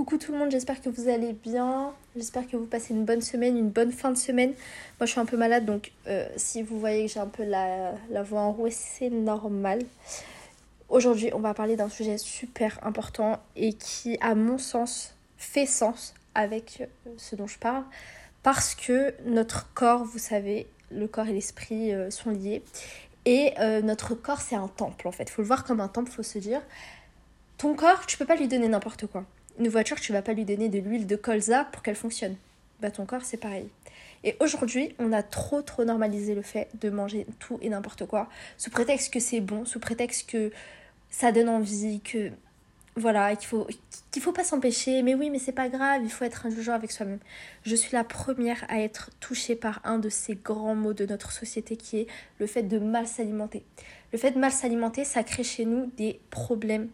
Coucou tout le monde, j'espère que vous allez bien. J'espère que vous passez une bonne semaine, une bonne fin de semaine. Moi je suis un peu malade donc euh, si vous voyez que j'ai un peu la, la voix enrouée, c'est normal. Aujourd'hui, on va parler d'un sujet super important et qui, à mon sens, fait sens avec euh, ce dont je parle. Parce que notre corps, vous savez, le corps et l'esprit euh, sont liés. Et notre corps, c'est un temple en fait. Faut le voir comme un temple, faut se dire. Ton corps, tu peux pas lui donner n'importe quoi. Une voiture, tu vas pas lui donner de l'huile de colza pour qu'elle fonctionne. Bah ton corps, c'est pareil. Et aujourd'hui, on a trop trop normalisé le fait de manger tout et n'importe quoi, sous prétexte que c'est bon, sous prétexte que ça donne envie, que voilà, qu'il faut qu'il faut pas s'empêcher. Mais oui, mais c'est pas grave, il faut être indulgent avec soi-même. Je suis la première à être touchée par un de ces grands mots de notre société qui est le fait de mal s'alimenter. Le fait de mal s'alimenter, ça crée chez nous des problèmes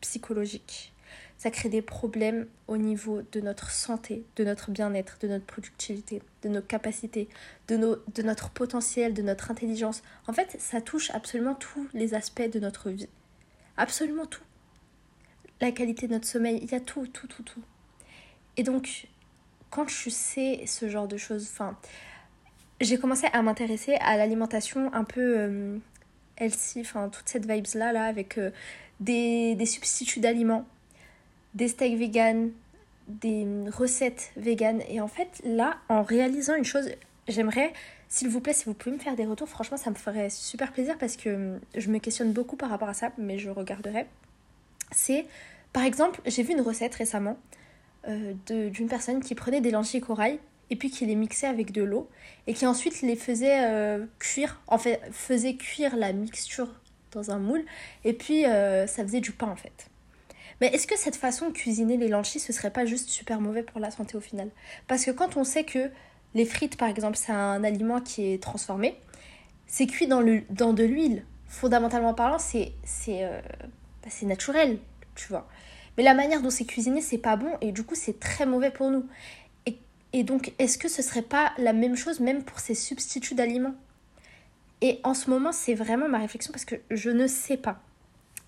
psychologiques ça crée des problèmes au niveau de notre santé, de notre bien-être, de notre productivité, de nos capacités, de, nos, de notre potentiel, de notre intelligence. En fait, ça touche absolument tous les aspects de notre vie. Absolument tout. La qualité de notre sommeil, il y a tout, tout, tout, tout. Et donc, quand je sais ce genre de choses, enfin, j'ai commencé à m'intéresser à l'alimentation un peu euh, healthy, enfin, toute cette vibes-là, là, avec euh, des, des substituts d'aliments des steaks vegan, des recettes vegan. Et en fait, là, en réalisant une chose, j'aimerais, s'il vous plaît, si vous pouvez me faire des retours, franchement, ça me ferait super plaisir parce que hum, je me questionne beaucoup par rapport à ça, mais je regarderai. C'est, par exemple, j'ai vu une recette récemment euh, d'une personne qui prenait des lentilles corail et puis qui les mixait avec de l'eau et qui ensuite les faisait euh, cuire, en fait, faisait cuire la mixture dans un moule et puis euh, ça faisait du pain en fait. Mais est-ce que cette façon de cuisiner les lentilles, ce serait pas juste super mauvais pour la santé au final? Parce que quand on sait que les frites, par exemple, c'est un aliment qui est transformé, c'est cuit dans, le, dans de l'huile. Fondamentalement parlant, c'est euh, bah, c'est naturel, tu vois. Mais la manière dont c'est cuisiné, c'est pas bon et du coup, c'est très mauvais pour nous. Et, et donc, est-ce que ce serait pas la même chose même pour ces substituts d'aliments? Et en ce moment, c'est vraiment ma réflexion parce que je ne sais pas.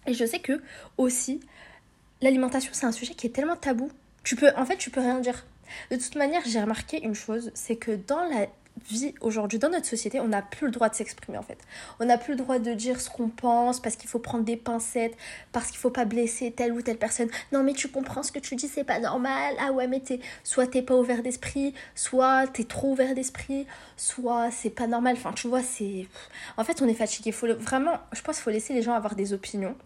Et je sais que aussi, l'alimentation, c'est un sujet qui est tellement tabou. Tu peux, en fait, tu peux rien dire. De toute manière, j'ai remarqué une chose, c'est que dans la vie aujourd'hui, dans notre société, on n'a plus le droit de s'exprimer en fait. On n'a plus le droit de dire ce qu'on pense parce qu'il faut prendre des pincettes, parce qu'il faut pas blesser telle ou telle personne. Non mais tu comprends ce que tu dis, c'est pas normal. Ah ouais mais t'es, soit t'es pas ouvert d'esprit, soit t'es trop ouvert d'esprit, soit c'est pas normal. Enfin tu vois c'est, en fait on est fatigué. Faut vraiment, je pense qu'il faut laisser les gens avoir des opinions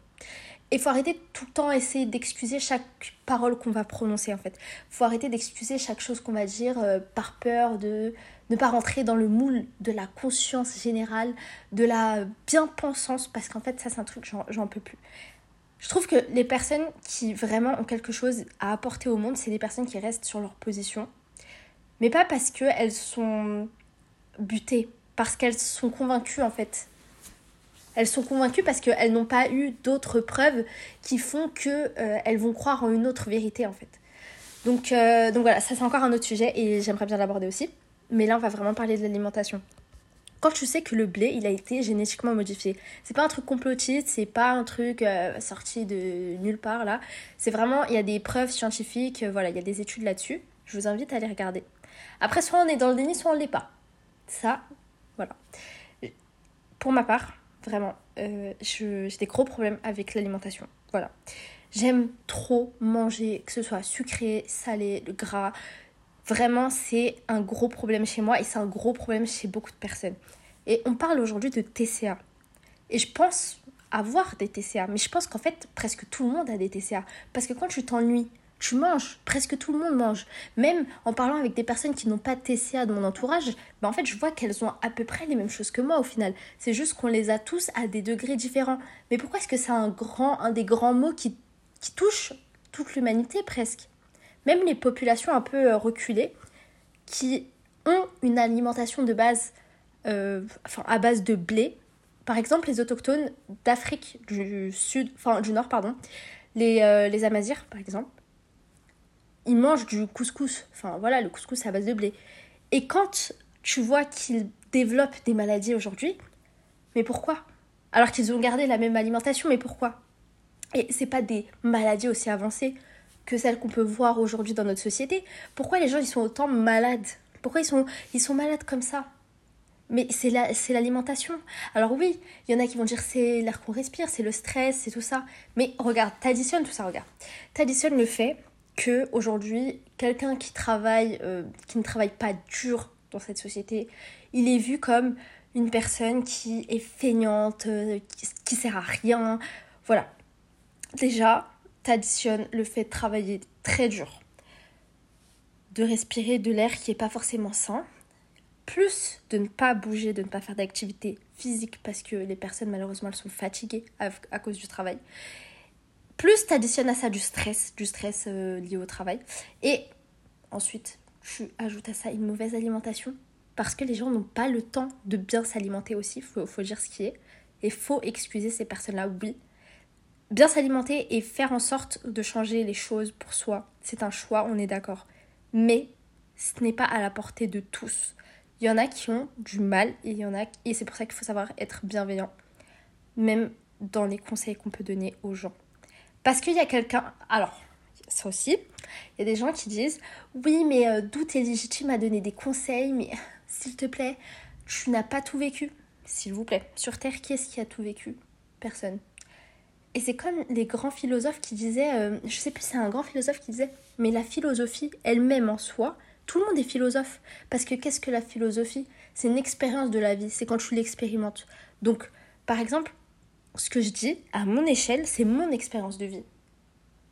il faut arrêter tout le temps essayer d'excuser chaque parole qu'on va prononcer en fait. Il faut arrêter d'excuser chaque chose qu'on va dire euh, par peur de ne pas rentrer dans le moule de la conscience générale, de la bien-pensance, parce qu'en fait ça c'est un truc, j'en peux plus. Je trouve que les personnes qui vraiment ont quelque chose à apporter au monde, c'est des personnes qui restent sur leur position, mais pas parce qu'elles sont butées, parce qu'elles sont convaincues en fait elles sont convaincues parce qu'elles n'ont pas eu d'autres preuves qui font qu'elles euh, vont croire en une autre vérité en fait. Donc, euh, donc voilà, ça c'est encore un autre sujet et j'aimerais bien l'aborder aussi. Mais là on va vraiment parler de l'alimentation. Quand tu sais que le blé il a été génétiquement modifié, c'est pas un truc complotiste, c'est pas un truc euh, sorti de nulle part là. C'est vraiment, il y a des preuves scientifiques, voilà, il y a des études là-dessus. Je vous invite à les regarder. Après, soit on est dans le déni, soit on l'est pas. Ça, voilà. Pour ma part, Vraiment, euh, j'ai des gros problèmes avec l'alimentation. Voilà. J'aime trop manger, que ce soit sucré, salé, gras. Vraiment, c'est un gros problème chez moi et c'est un gros problème chez beaucoup de personnes. Et on parle aujourd'hui de TCA. Et je pense avoir des TCA, mais je pense qu'en fait, presque tout le monde a des TCA. Parce que quand tu t'ennuies, tu manges, presque tout le monde mange. Même en parlant avec des personnes qui n'ont pas de TCA dans mon entourage, ben en fait je vois qu'elles ont à peu près les mêmes choses que moi au final. C'est juste qu'on les a tous à des degrés différents. Mais pourquoi est-ce que c'est un, grand, un des grands mots qui, qui touche toute l'humanité presque? Même les populations un peu euh, reculées qui ont une alimentation de base, euh, enfin à base de blé. Par exemple les autochtones d'Afrique du sud, enfin du nord pardon, les, euh, les Amazirs par exemple ils mangent du couscous. Enfin voilà, le couscous à base de blé. Et quand tu vois qu'ils développent des maladies aujourd'hui, mais pourquoi? Alors qu'ils ont gardé la même alimentation, mais pourquoi? Et c'est pas des maladies aussi avancées que celle qu'on peut voir aujourd'hui dans notre société. Pourquoi les gens ils sont autant malades? Pourquoi ils sont, ils sont malades comme ça? Mais c'est l'alimentation. Alors oui, il y en a qui vont dire c'est l'air qu'on respire, c'est le stress, c'est tout ça. Mais regarde, t'additionnes tout ça, regarde. T'additionnes le fait que aujourd'hui, quelqu'un qui travaille, euh, qui ne travaille pas dur dans cette société, il est vu comme une personne qui est feignante, euh, qui, qui sert à rien. Voilà. Déjà, t'additionnes le fait de travailler très dur, de respirer de l'air qui n'est pas forcément sain, plus de ne pas bouger, de ne pas faire d'activité physique parce que les personnes malheureusement elles sont fatiguées à, cause du travail. Plus tu additionnes à ça du stress, du stress euh, lié au travail. Et ensuite, tu ajoutes à ça une mauvaise alimentation parce que les gens n'ont pas le temps de bien s'alimenter aussi, faut, faut dire ce qui est. Et faut excuser ces personnes-là, oui. Bien s'alimenter et faire en sorte de changer les choses pour soi, c'est un choix, on est d'accord. Mais ce n'est pas à la portée de tous. Il y en a qui ont du mal et il y en a et c'est pour ça qu'il faut savoir être bienveillant même dans les conseils qu'on peut donner aux gens. Parce qu'il y a quelqu'un alors ça aussi, il y a des gens qui disent "Oui, mais euh, d'où t'es légitime à donner des conseils mais s'il te plaît, tu n'as pas tout vécu." S'il vous plaît, sur terre qui est-ce qui a tout vécu? Personne. Et c'est comme les grands philosophes qui disaient, euh, je sais plus, c'est un grand philosophe qui disait, mais la philosophie elle-même en soi, tout le monde est philosophe. Parce que qu'est-ce que la philosophie? C'est une expérience de la vie, c'est quand tu l'expérimentes. Donc, par exemple, ce que je dis, à mon échelle, c'est mon expérience de vie.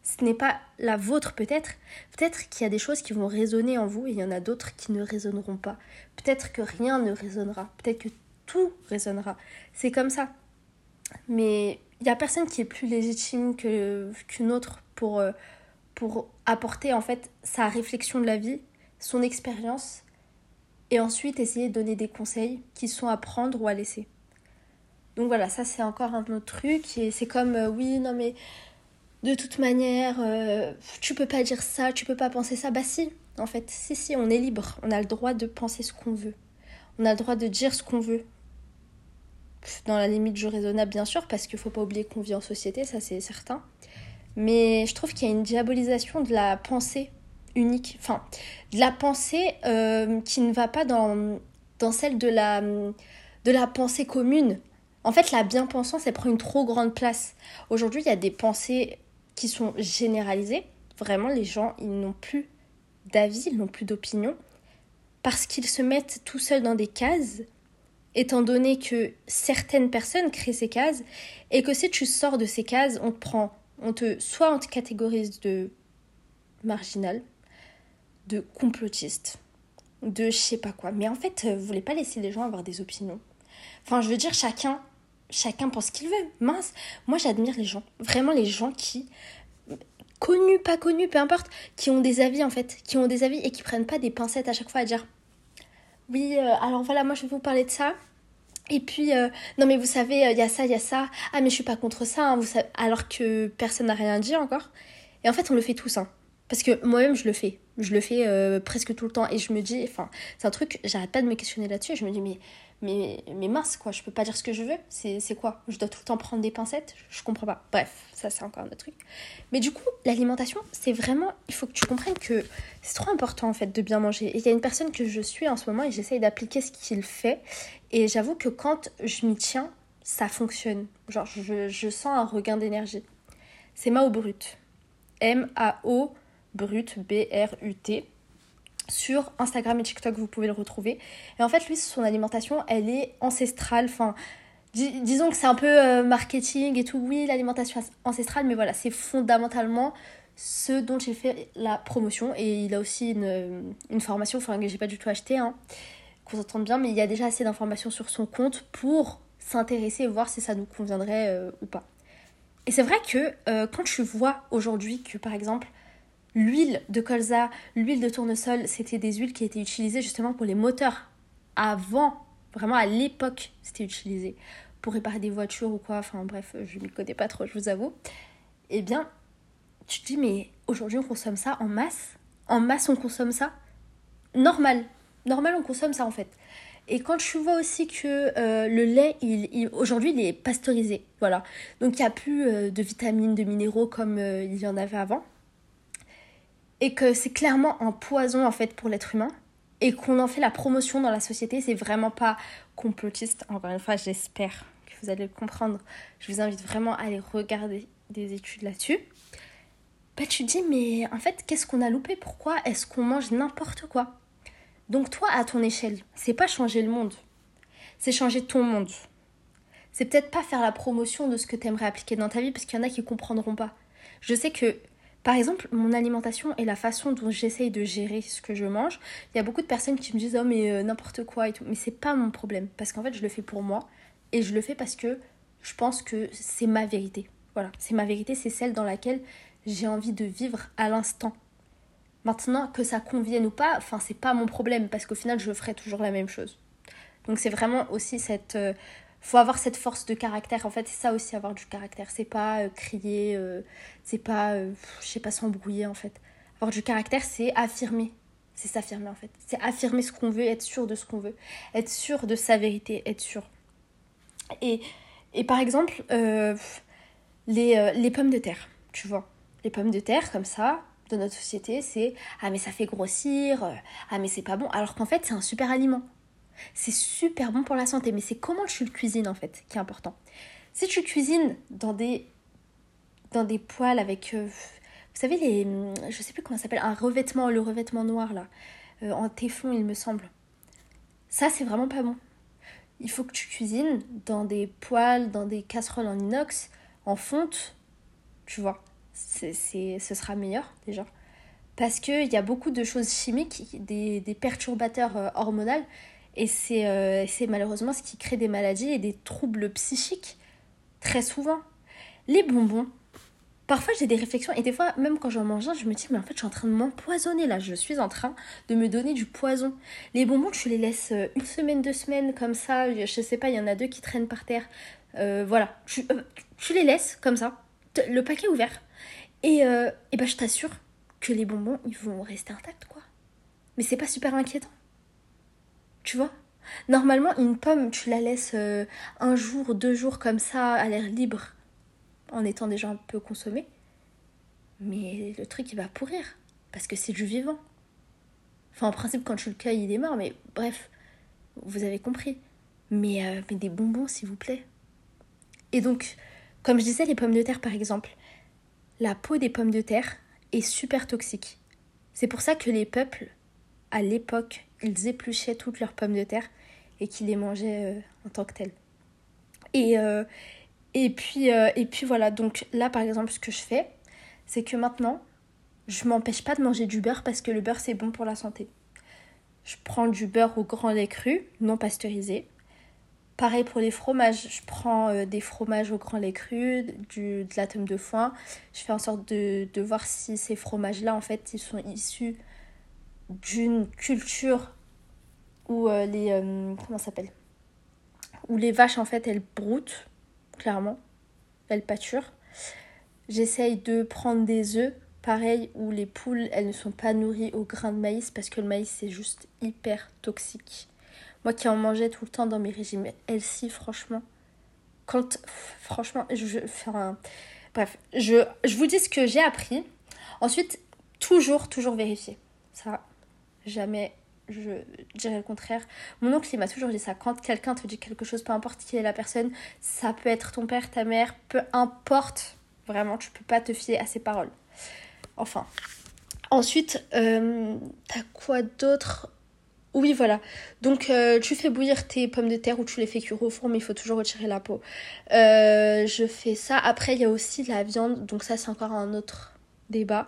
Ce n'est pas la vôtre peut-être. Peut-être qu'il y a des choses qui vont résonner en vous et il y en a d'autres qui ne résonneront pas. Peut-être que rien ne résonnera. Peut-être que tout résonnera. C'est comme ça. Mais il n'y a personne qui est plus légitime qu'une autre pour, euh, pour apporter en fait sa réflexion de la vie son expérience et ensuite essayer de donner des conseils qui sont à prendre ou à laisser. Donc voilà, ça c'est encore un autre truc et c'est comme euh, oui, non mais de toute manière, euh, tu peux pas dire ça, tu peux pas penser ça. Bah si, en fait, si, si, on est libre, on a le droit de penser ce qu'on veut, on a le droit de dire ce qu'on veut. Dans la limite du raisonnable, bien sûr, parce qu'il faut pas oublier qu'on vit en société, ça c'est certain. Mais je trouve qu'il y a une diabolisation de la pensée unique, enfin, de la pensée euh, qui ne va pas dans, dans celle de la, de la pensée commune. En fait, la bien-pensance, elle prend une trop grande place. Aujourd'hui, il y a des pensées qui sont généralisées. Vraiment, les gens, ils n'ont plus d'avis, ils n'ont plus d'opinion, parce qu'ils se mettent tout seuls dans des cases, étant donné que certaines personnes créent ces cases, et que si tu sors de ces cases, on te prend, on te, soit on te catégorise de marginal, de complotiste, de je sais pas quoi. Mais en fait, euh, vous voulez pas laisser les gens avoir des opinions. Enfin, je veux dire, chacun, chacun pense ce qu'il veut. Mince, moi j'admire les gens. Vraiment les gens qui, connus, pas connus, peu importe, qui ont des avis en fait, qui ont des avis et qui prennent pas des pincettes à chaque fois à dire oui, euh, alors voilà, moi je vais vous parler de ça. Et puis, euh, non mais vous savez, il y a ça, il y a ça. Ah mais je suis pas contre ça, hein, vous alors que personne n'a rien dit encore. Et en fait, on le fait tous. Hein. Parce que moi-même, je le fais. Je le fais euh, presque tout le temps. Et je me dis, enfin, c'est un truc, j'arrête pas de me questionner là-dessus. Je me dis, mais, mais, mais mince, quoi, je peux pas dire ce que je veux. C'est quoi? Je dois tout le temps prendre des pincettes? Je comprends pas. Bref, ça, c'est encore un autre truc. Mais du coup, l'alimentation, c'est vraiment, il faut que tu comprennes que c'est trop important, en fait, de bien manger. Et il y a une personne que je suis en ce moment et j'essaye d'appliquer ce qu'il fait. Et j'avoue que quand je m'y tiens, ça fonctionne. Genre, je, je sens un regain d'énergie. C'est Mao Brut. M-A-O Brut, B-R-U-T. Sur Instagram et TikTok, vous pouvez le retrouver. Et en fait, lui, son alimentation, elle est ancestrale. Enfin, disons que c'est un peu euh, marketing et tout. Oui, l'alimentation ancestrale, mais voilà, c'est fondamentalement ce dont j'ai fait la promotion. Et il a aussi une, formation, enfin, que j'ai pas du tout acheté, hein, qu'on s'entende bien, mais il y a déjà assez d'informations sur son compte pour s'intéresser et voir si ça nous conviendrait euh, ou pas. Et c'est vrai que euh, quand tu vois aujourd'hui que par exemple L'huile de colza, l'huile de tournesol, c'était des huiles qui étaient utilisées justement pour les moteurs. Avant, vraiment à l'époque, c'était utilisé pour réparer des voitures ou quoi. Enfin bref, je ne connais pas trop, je vous avoue. Eh bien, tu te dis, mais aujourd'hui on consomme ça en masse? En masse on consomme ça? Normal. Normal on consomme ça en fait. Et quand tu vois aussi que euh, le lait, il, aujourd'hui, il est pasteurisé. Voilà. Donc il n'y a plus euh, de vitamines, de minéraux comme euh, il y en avait avant. Et que c'est clairement un poison en fait pour l'être humain et qu'on en fait la promotion dans la société, c'est vraiment pas complotiste. Encore une fois, j'espère que vous allez le comprendre. Je vous invite vraiment à aller regarder des études là-dessus. Bah, tu te dis, mais en fait, qu'est-ce qu'on a loupé? Pourquoi est-ce qu'on mange n'importe quoi? Donc, toi, à ton échelle, c'est pas changer le monde, c'est changer ton monde. C'est peut-être pas faire la promotion de ce que tu aimerais appliquer dans ta vie, parce qu'il y en a qui comprendront pas. Je sais que, par exemple, mon alimentation et la façon dont j'essaye de gérer ce que je mange, il y a beaucoup de personnes qui me disent, oh, mais euh, n'importe quoi et tout. Mais c'est pas mon problème, parce qu'en fait, je le fais pour moi, et je le fais parce que je pense que c'est ma vérité. Voilà, c'est ma vérité, c'est celle dans laquelle j'ai envie de vivre à l'instant. Maintenant, que ça convienne ou pas, enfin, c'est pas mon problème parce qu'au final, je ferai toujours la même chose. Donc, c'est vraiment aussi cette. Euh, faut avoir cette force de caractère. En fait, c'est ça aussi, avoir du caractère. C'est pas euh, crier, euh, c'est pas, je sais pas, s'embrouiller en fait. Avoir du caractère, c'est affirmer. C'est s'affirmer en fait. C'est affirmer ce qu'on veut, être sûr de ce qu'on veut, être sûr de sa vérité, être sûr. Et, et par exemple, les, les pommes de terre, tu vois les pommes de terre comme ça dans notre société, c'est ah mais ça fait grossir, euh, ah mais c'est pas bon, alors qu'en fait c'est un super aliment. C'est super bon pour la santé, mais c'est comment tu le cuisines en fait qui est important. Si tu cuisines dans des dans des poêles avec euh, vous savez les je sais plus comment ça s'appelle un revêtement le revêtement noir là euh, en téflon il me semble. Ça c'est vraiment pas bon. Il faut que tu cuisines dans des poêles, dans des casseroles en inox, en fonte, tu vois c'est, ce sera meilleur déjà. Parce qu'il y a beaucoup de choses chimiques, des, des perturbateurs euh, hormonaux, et euh, c'est, malheureusement ce qui crée des maladies et des troubles psychiques très souvent. Les bonbons, parfois j'ai des réflexions, et des fois, même quand j'en mange un, je me dis, mais en fait, je suis en train de m'empoisonner là, je suis en train de me donner du poison. Les bonbons, tu les laisses euh, une semaine, deux semaines, comme ça, je sais pas, il y en a deux qui traînent par terre. voilà, tu, tu les laisses comme ça, le paquet ouvert et, euh, et bah, je t'assure que les bonbons, ils vont rester intacts, quoi. Mais c'est pas super inquiétant. Tu vois? Normalement, une pomme, tu la laisses euh, un jour, deux jours comme ça, à l'air libre, en étant déjà un peu consommée. Mais le truc, il va pourrir. Parce que c'est du vivant. Enfin, en principe, quand tu le cueilles, il est mort. Mais bref, vous avez compris. Mais, euh, mais des bonbons, s'il vous plaît. Et donc, comme je disais, les pommes de terre, par exemple la peau des pommes de terre est super toxique. C'est pour ça que les peuples, à l'époque, ils épluchaient toutes leurs pommes de terre et qu'ils les mangeaient euh, en tant que telles. Et, euh, puis, euh, et puis voilà, donc là par exemple, ce que je fais, c'est que maintenant, je m'empêche pas de manger du beurre parce que le beurre c'est bon pour la santé. Je prends du beurre au grand lait cru, non pasteurisé. Pareil pour les fromages, je prends des fromages au grand lait cru, de la tome de foin. Je fais en sorte de, de voir si ces fromages-là, en fait, ils sont issus d'une culture où euh, les... Euh, comment s'appelle? Où les vaches, en fait, elles broutent, clairement. Elles pâturent. J'essaye de prendre des œufs, pareil, où les poules, elles ne sont pas nourries au grain de maïs parce que le maïs, c'est juste hyper toxique. Moi qui en mangeais tout le temps dans mes régimes elle-ci, franchement, quand. Franchement, je. Enfin, bref, je, je vous dis ce que j'ai appris. Ensuite, toujours, toujours vérifier. Ça, jamais je dirais le contraire. Mon oncle, il m'a toujours dit ça. Quand quelqu'un te dit quelque chose, peu importe qui est la personne, ça peut être ton père, ta mère, peu importe. Vraiment, tu peux pas te fier à ses paroles. Enfin. Ensuite, euh, t'as quoi d'autre? Oui, voilà. Donc, euh, tu fais bouillir tes pommes de terre ou tu les fais cuire au four, mais il faut toujours retirer la peau. Euh, je fais ça. Après, il y a aussi la viande. Donc, ça, c'est encore un autre débat.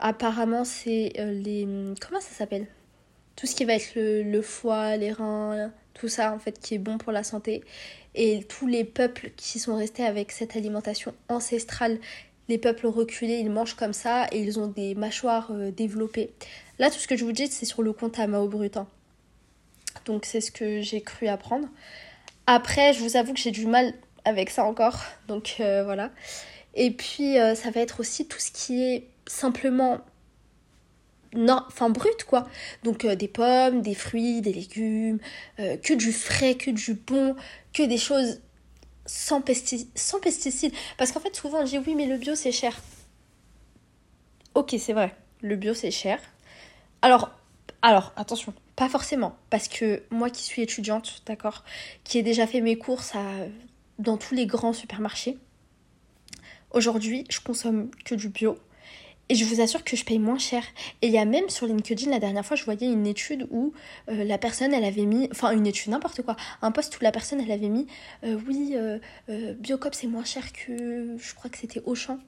Apparemment, c'est euh, les. Comment ça s'appelle? Tout ce qui va être le, foie, les reins, tout ça, en fait, qui est bon pour la santé. Et tous les peuples qui sont restés avec cette alimentation ancestrale, les peuples reculés, ils mangent comme ça et ils ont des mâchoires développées. Là, tout ce que je vous dis, c'est sur le compte à Mao Brutin. Donc, c'est ce que j'ai cru apprendre. Après, je vous avoue que j'ai du mal avec ça encore. Donc, euh, voilà. Et puis, euh, ça va être aussi tout ce qui est simplement non, enfin brut quoi. Donc euh, des pommes, des fruits, des légumes, que du frais, que du bon, que des choses sans, sans pesticides. Parce qu'en fait souvent on dit oui mais le bio c'est cher. Ok c'est vrai. Le bio, c'est cher. Alors, alors, attention, pas forcément. Parce que moi qui suis étudiante, d'accord, qui ai déjà fait mes courses dans tous les grands supermarchés, aujourd'hui, je consomme que du bio. Et je vous assure que je paye moins cher. Et il y a même sur LinkedIn, la dernière fois, je voyais une étude où euh, la personne, elle avait mis, enfin une étude, n'importe quoi, un post où la personne, elle avait mis, euh, oui, euh, Biocop, c'est moins cher que, je crois que c'était Auchan.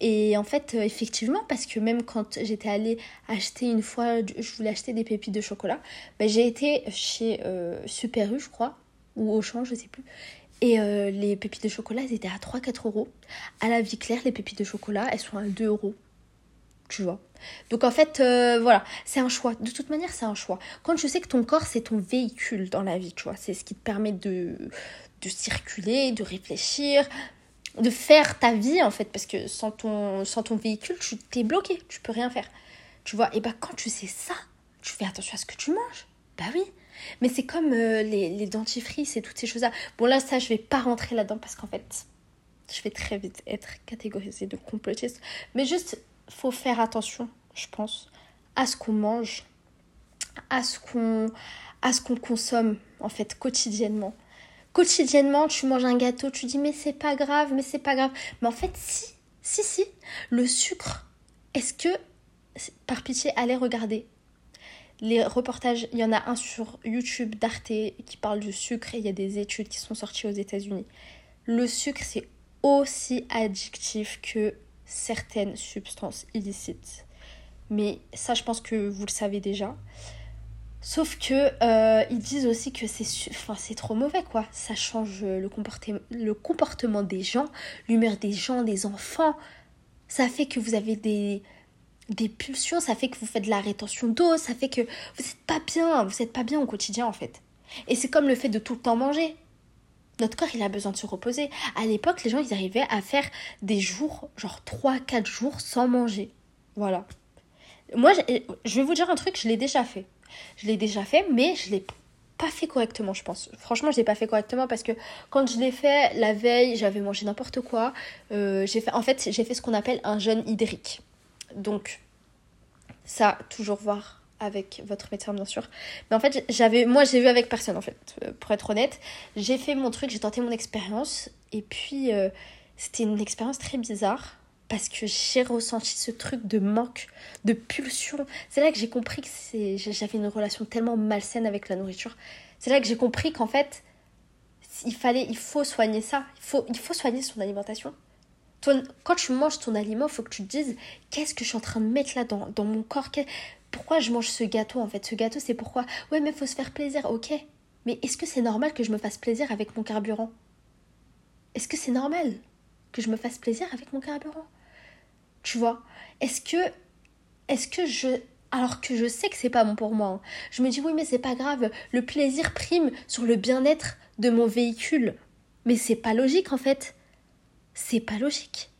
Et en fait, effectivement, parce que même quand j'étais allée acheter une fois, je voulais acheter des pépites de chocolat, ben, j'ai été chez Super U, je crois, ou Auchan, je sais plus. Et les pépites de chocolat, elles étaient à 3-4 euros. À la vie claire, les pépites de chocolat, elles sont à 2 euros tu vois. Donc en fait, euh, voilà, c'est un choix. De toute manière, c'est un choix. Quand tu sais que ton corps, c'est ton véhicule dans la vie, tu vois, c'est ce qui te permet de, de circuler, de réfléchir, de faire ta vie en fait, parce que sans ton, sans ton véhicule, tu t'es bloqué, tu peux rien faire. Tu vois, et bah quand tu sais ça, tu fais attention à ce que tu manges. Bah oui. Mais c'est comme euh, les, les dentifrices et toutes ces choses-là. Bon là, ça, je vais pas rentrer là-dedans parce qu'en fait, je vais très vite être catégorisée de complotiste. Mais juste faut faire attention, je pense, à ce qu'on mange, à ce qu'on consomme en fait quotidiennement. Quotidiennement, tu manges un gâteau, tu dis mais c'est pas grave, mais c'est pas grave. Mais en fait, si, si, si, le sucre, est-ce que, par pitié, allez regarder les reportages, il y en a un sur YouTube d'Arte qui parle du sucre et il y a des études qui sont sorties aux États-Unis. Le sucre, c'est aussi addictif que certaines substances illicites. Mais ça, je pense que vous le savez déjà. Sauf que euh, ils disent aussi que c'est enfin, c'est trop mauvais quoi. Ça change le, comportement, le comportement des gens, l'humeur des gens, des enfants. Ça fait que vous avez des, des pulsions, ça fait que vous faites de la rétention d'eau, ça fait que vous n'êtes pas bien, vous n'êtes pas bien au quotidien en fait. Et c'est comme le fait de tout le temps manger. Notre corps, il a besoin de se reposer. À l'époque, les gens, ils arrivaient à faire des jours, genre 3-4 jours sans manger. Voilà. Moi, je vais vous dire un truc, je l'ai déjà fait. Je l'ai déjà fait, mais je l'ai pas fait correctement, je pense. Franchement, je l'ai pas fait correctement parce que quand je l'ai fait la veille, j'avais mangé n'importe quoi. Euh, j'ai fait, en fait, j'ai fait ce qu'on appelle un jeûne hydrique. Donc, ça, toujours voir avec votre médecin bien sûr. Mais en fait, j'avais moi j'ai vu avec personne en fait, euh, pour être honnête. J'ai fait mon truc, j'ai tenté mon expérience et puis euh, c'était une expérience très bizarre parce que j'ai ressenti ce truc de manque, de pulsion. C'est là que j'ai compris que j'avais une relation tellement malsaine avec la nourriture. C'est là que j'ai compris qu'en fait, il fallait, il faut soigner ça. Il faut, il faut soigner son alimentation. quand tu manges ton aliment, il faut que tu te dises qu'est-ce que je suis en train de mettre là dans, dans mon corps? Pourquoi je mange ce gâteau en fait? Ce gâteau, c'est pourquoi? Ouais, mais faut se faire plaisir, ok. Mais est-ce que c'est normal que je me fasse plaisir avec mon carburant? Est-ce que c'est normal que je me fasse plaisir avec mon carburant? Tu vois? Est-ce que. Est-ce que je. Alors que je sais que c'est pas bon pour moi. Hein. Je me dis oui, mais c'est pas grave. Le plaisir prime sur le bien-être de mon véhicule. Mais c'est pas logique en fait. C'est pas logique.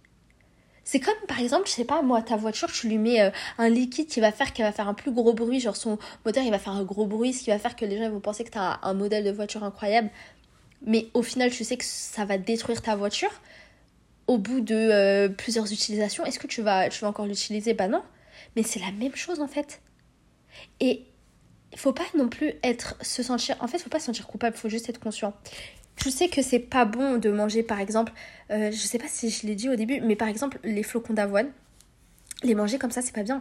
C'est comme par exemple, je sais pas moi, ta voiture, tu lui mets euh, un liquide qui va faire qu'elle va faire un plus gros bruit, genre son moteur il va faire un gros bruit, ce qui va faire que les gens vont penser que tu as un modèle de voiture incroyable. Mais au final, tu sais que ça va détruire ta voiture au bout de euh, plusieurs utilisations. Est-ce que tu vas, encore l'utiliser? Bah non. Mais c'est la même chose en fait. Et il faut pas non plus être se sentir en fait, faut pas se sentir coupable, faut juste être conscient. Je sais que c'est pas bon de manger par exemple, euh, je sais pas si je l'ai dit au début, mais par exemple les flocons d'avoine, les manger comme ça c'est pas bien.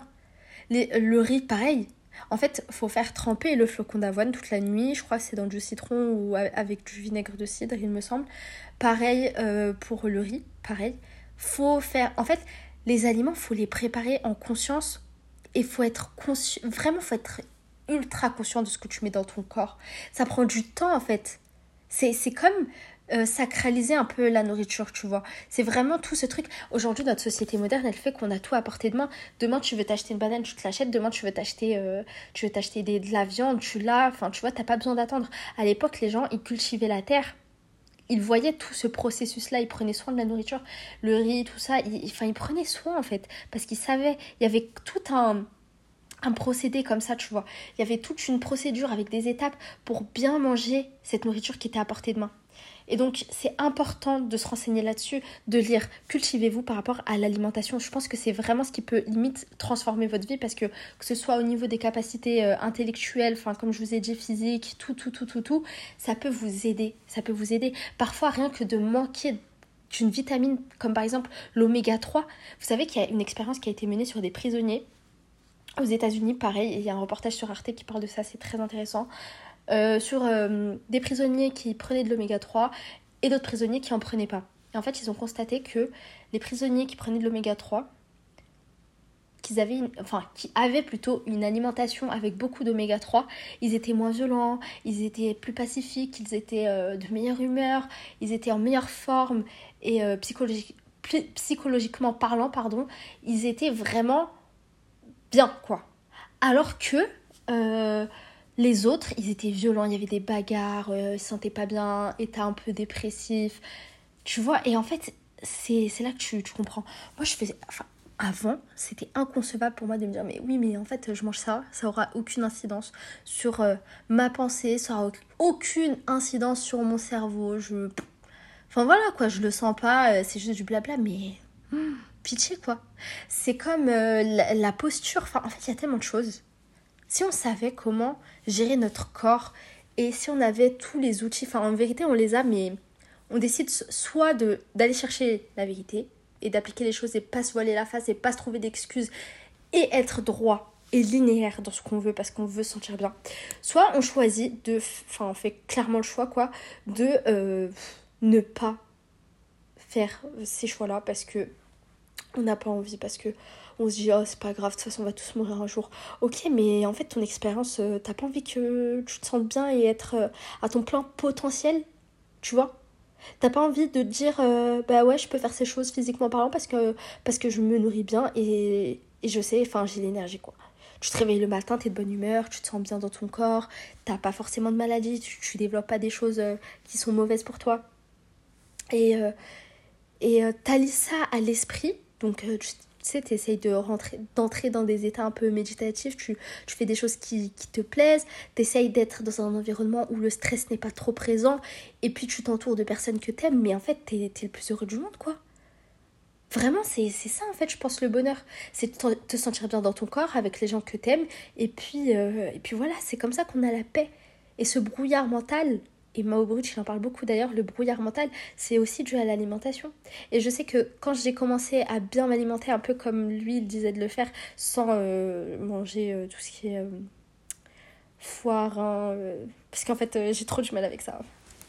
le riz pareil. En fait, faut faire tremper le flocon d'avoine toute la nuit. Je crois que c'est dans du citron ou avec du vinaigre de cidre, il me semble. Pareil euh, pour le riz, pareil. Faut faire. En fait, les aliments, faut les préparer en conscience et faut être conscient. Vraiment, faut être ultra conscient de ce que tu mets dans ton corps. Ça prend du temps en fait. C'est comme euh, sacraliser un peu la nourriture, tu vois. C'est vraiment tout ce truc. Aujourd'hui, notre société moderne, elle fait qu'on a tout à portée de main. Demain, tu veux t'acheter une banane, tu te l'achètes. Demain, tu veux t'acheter euh, de la viande, tu l'as. Enfin, tu vois, t'as pas besoin d'attendre. À l'époque, les gens, ils cultivaient la terre. Ils voyaient tout ce processus-là, ils prenaient soin de la nourriture, le riz, tout ça. Ils, enfin, ils prenaient soin, en fait, parce qu'ils savaient. Il y avait tout un un procédé comme ça, tu vois. Il y avait toute une procédure avec des étapes pour bien manger cette nourriture qui était à portée de main. Et donc, c'est important de se renseigner là-dessus, de lire. Cultivez-vous par rapport à l'alimentation. Je pense que c'est vraiment ce qui peut limite transformer votre vie parce que que ce soit au niveau des capacités euh, intellectuelles, enfin, comme je vous ai dit, physique, tout, tout, tout, tout, tout, ça peut vous aider. Ça peut vous aider. Parfois, rien que de manquer d'une vitamine, comme par exemple l'oméga 3. Vous savez qu'il y a une expérience qui a été menée sur des prisonniers aux États-Unis, pareil. Il y a un reportage sur Arte qui parle de ça, c'est très intéressant. Euh, sur euh, des prisonniers qui prenaient de l'oméga 3 et d'autres prisonniers qui en prenaient pas. Et en fait, ils ont constaté que les prisonniers qui prenaient de l'oméga 3, qu'ils avaient enfin qui avaient plutôt une alimentation avec beaucoup d'oméga 3, ils étaient moins violents, ils étaient plus pacifiques, ils étaient euh, de meilleure humeur, ils étaient en meilleure forme et psychologiquement parlant, pardon, ils étaient vraiment bien quoi. Alors que les autres, ils étaient violents, il y avait des bagarres, euh, ils se sentaient pas bien, étaient un peu dépressifs. Tu vois, et en fait, c'est là que tu, comprends. Moi, je faisais. Enfin, avant, c'était inconcevable pour moi de me dire, mais oui, mais en fait, je mange ça, ça aura aucune incidence sur euh, ma pensée, ça aura aucune incidence sur mon cerveau. Je. Enfin voilà, quoi, je le sens pas, euh, c'est juste du blabla, mais. Hmm, pitié, quoi. C'est comme la, la posture, enfin, en fait, il y a tellement de choses si on savait comment gérer notre corps et si on avait tous les outils, enfin en vérité on les a, mais on décide soit d'aller chercher la vérité et d'appliquer les choses et pas se voiler la face et pas se trouver d'excuses et être droit et linéaire dans ce qu'on veut parce qu'on veut se sentir bien. Soit on choisit de, enfin on fait clairement le choix quoi, de euh, ne pas faire ces choix-là parce que on n'a pas envie, parce que on se dit, oh, c'est pas grave, de toute façon, on va tous mourir un jour. Ok, mais en fait, ton expérience, euh, t'as pas envie que tu te sentes bien et être euh, à ton plein potentiel, tu vois? T'as pas envie de dire, euh, bah ouais, je peux faire ces choses physiquement parlant parce que, parce que je me nourris bien et, et je sais, enfin, j'ai l'énergie, quoi. Tu te réveilles le matin, t'es de bonne humeur, tu te sens bien dans ton corps, t'as pas forcément de maladie, tu, tu développes pas des choses qui sont mauvaises pour toi. Et, et t'allies ça à l'esprit, donc tu tu sais, tu essayes d'entrer dans des états un peu méditatifs, tu, tu fais des choses qui, qui te plaisent, tu essayes d'être dans un environnement où le stress n'est pas trop présent, et puis tu t'entoures de personnes que tu aimes, mais en fait, tu es, le plus heureux du monde, quoi. Vraiment, c'est ça, en fait, je pense, le bonheur. C'est de te sentir bien dans ton corps, avec les gens que tu aimes, et puis, euh, et puis voilà, c'est comme ça qu'on a la paix. Et ce brouillard mental, et Mao Brut, il en parle beaucoup d'ailleurs, le brouillard mental, c'est aussi dû à l'alimentation. Et je sais que quand j'ai commencé à bien m'alimenter, un peu comme lui, il disait de le faire, sans euh, manger euh, tout ce qui est euh, foire, hein, parce qu'en fait, j'ai trop du mal avec ça.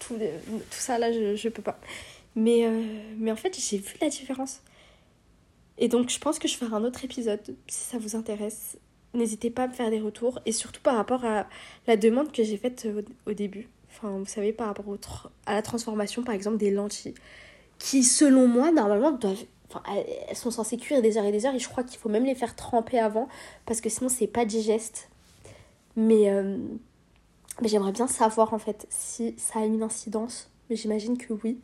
Tout, tout ça, là, je, je peux pas. Mais, mais en fait, j'ai vu la différence. Et donc, je pense que je ferai un autre épisode, si ça vous intéresse. N'hésitez pas à me faire des retours, et surtout par rapport à la demande que j'ai faite au début. Enfin, vous savez, par rapport à la transformation, par exemple, des lentilles. Qui, selon moi, normalement, doivent. Enfin, elles sont censées cuire des heures et des heures. Et je crois qu'il faut même les faire tremper avant. Parce que sinon, c'est pas digeste. Mais, euh, j'aimerais bien savoir, en fait, si ça a une incidence. Mais j'imagine que oui.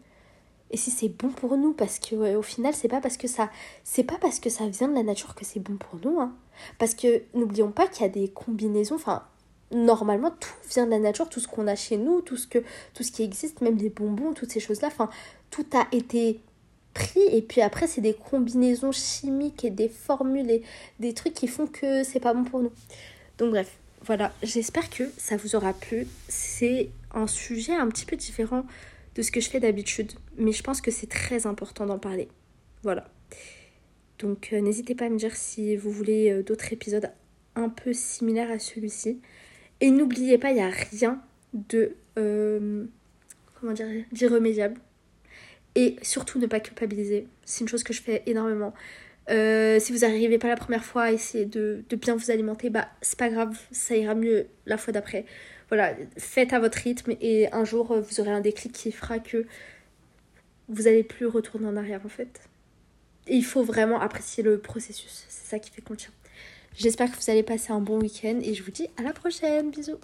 Et si c'est bon pour nous. Parce que, au final, c'est pas parce que ça. C'est pas parce que ça vient de la nature que c'est bon pour nous. Hein. Parce que, n'oublions pas qu'il y a des combinaisons. Enfin normalement tout vient de la nature, tout ce qu'on a chez nous, tout ce, que, tout ce qui existe, même les bonbons, toutes ces choses-là, enfin tout a été pris et puis après c'est des combinaisons chimiques et des formules et des trucs qui font que c'est pas bon pour nous. Donc bref, voilà, j'espère que ça vous aura plu. C'est un sujet un petit peu différent de ce que je fais d'habitude, mais je pense que c'est très important d'en parler. Voilà. Donc euh, n'hésitez pas à me dire si vous voulez euh, d'autres épisodes un peu similaires à celui-ci. Et n'oubliez pas, il n'y a rien de euh, comment dire d'irrémédiable. Et surtout ne pas culpabiliser. C'est une chose que je fais énormément. Euh, si vous n'arrivez pas la première fois à essayer de, de bien vous alimenter, bah c'est pas grave, ça ira mieux la fois d'après. Voilà, faites à votre rythme et un jour vous aurez un déclic qui fera que vous n'allez plus retourner en arrière en fait. Et il faut vraiment apprécier le processus, c'est ça qui fait qu'on tient. J'espère que vous allez passer un bon week-end et je vous dis à la prochaine. Bisous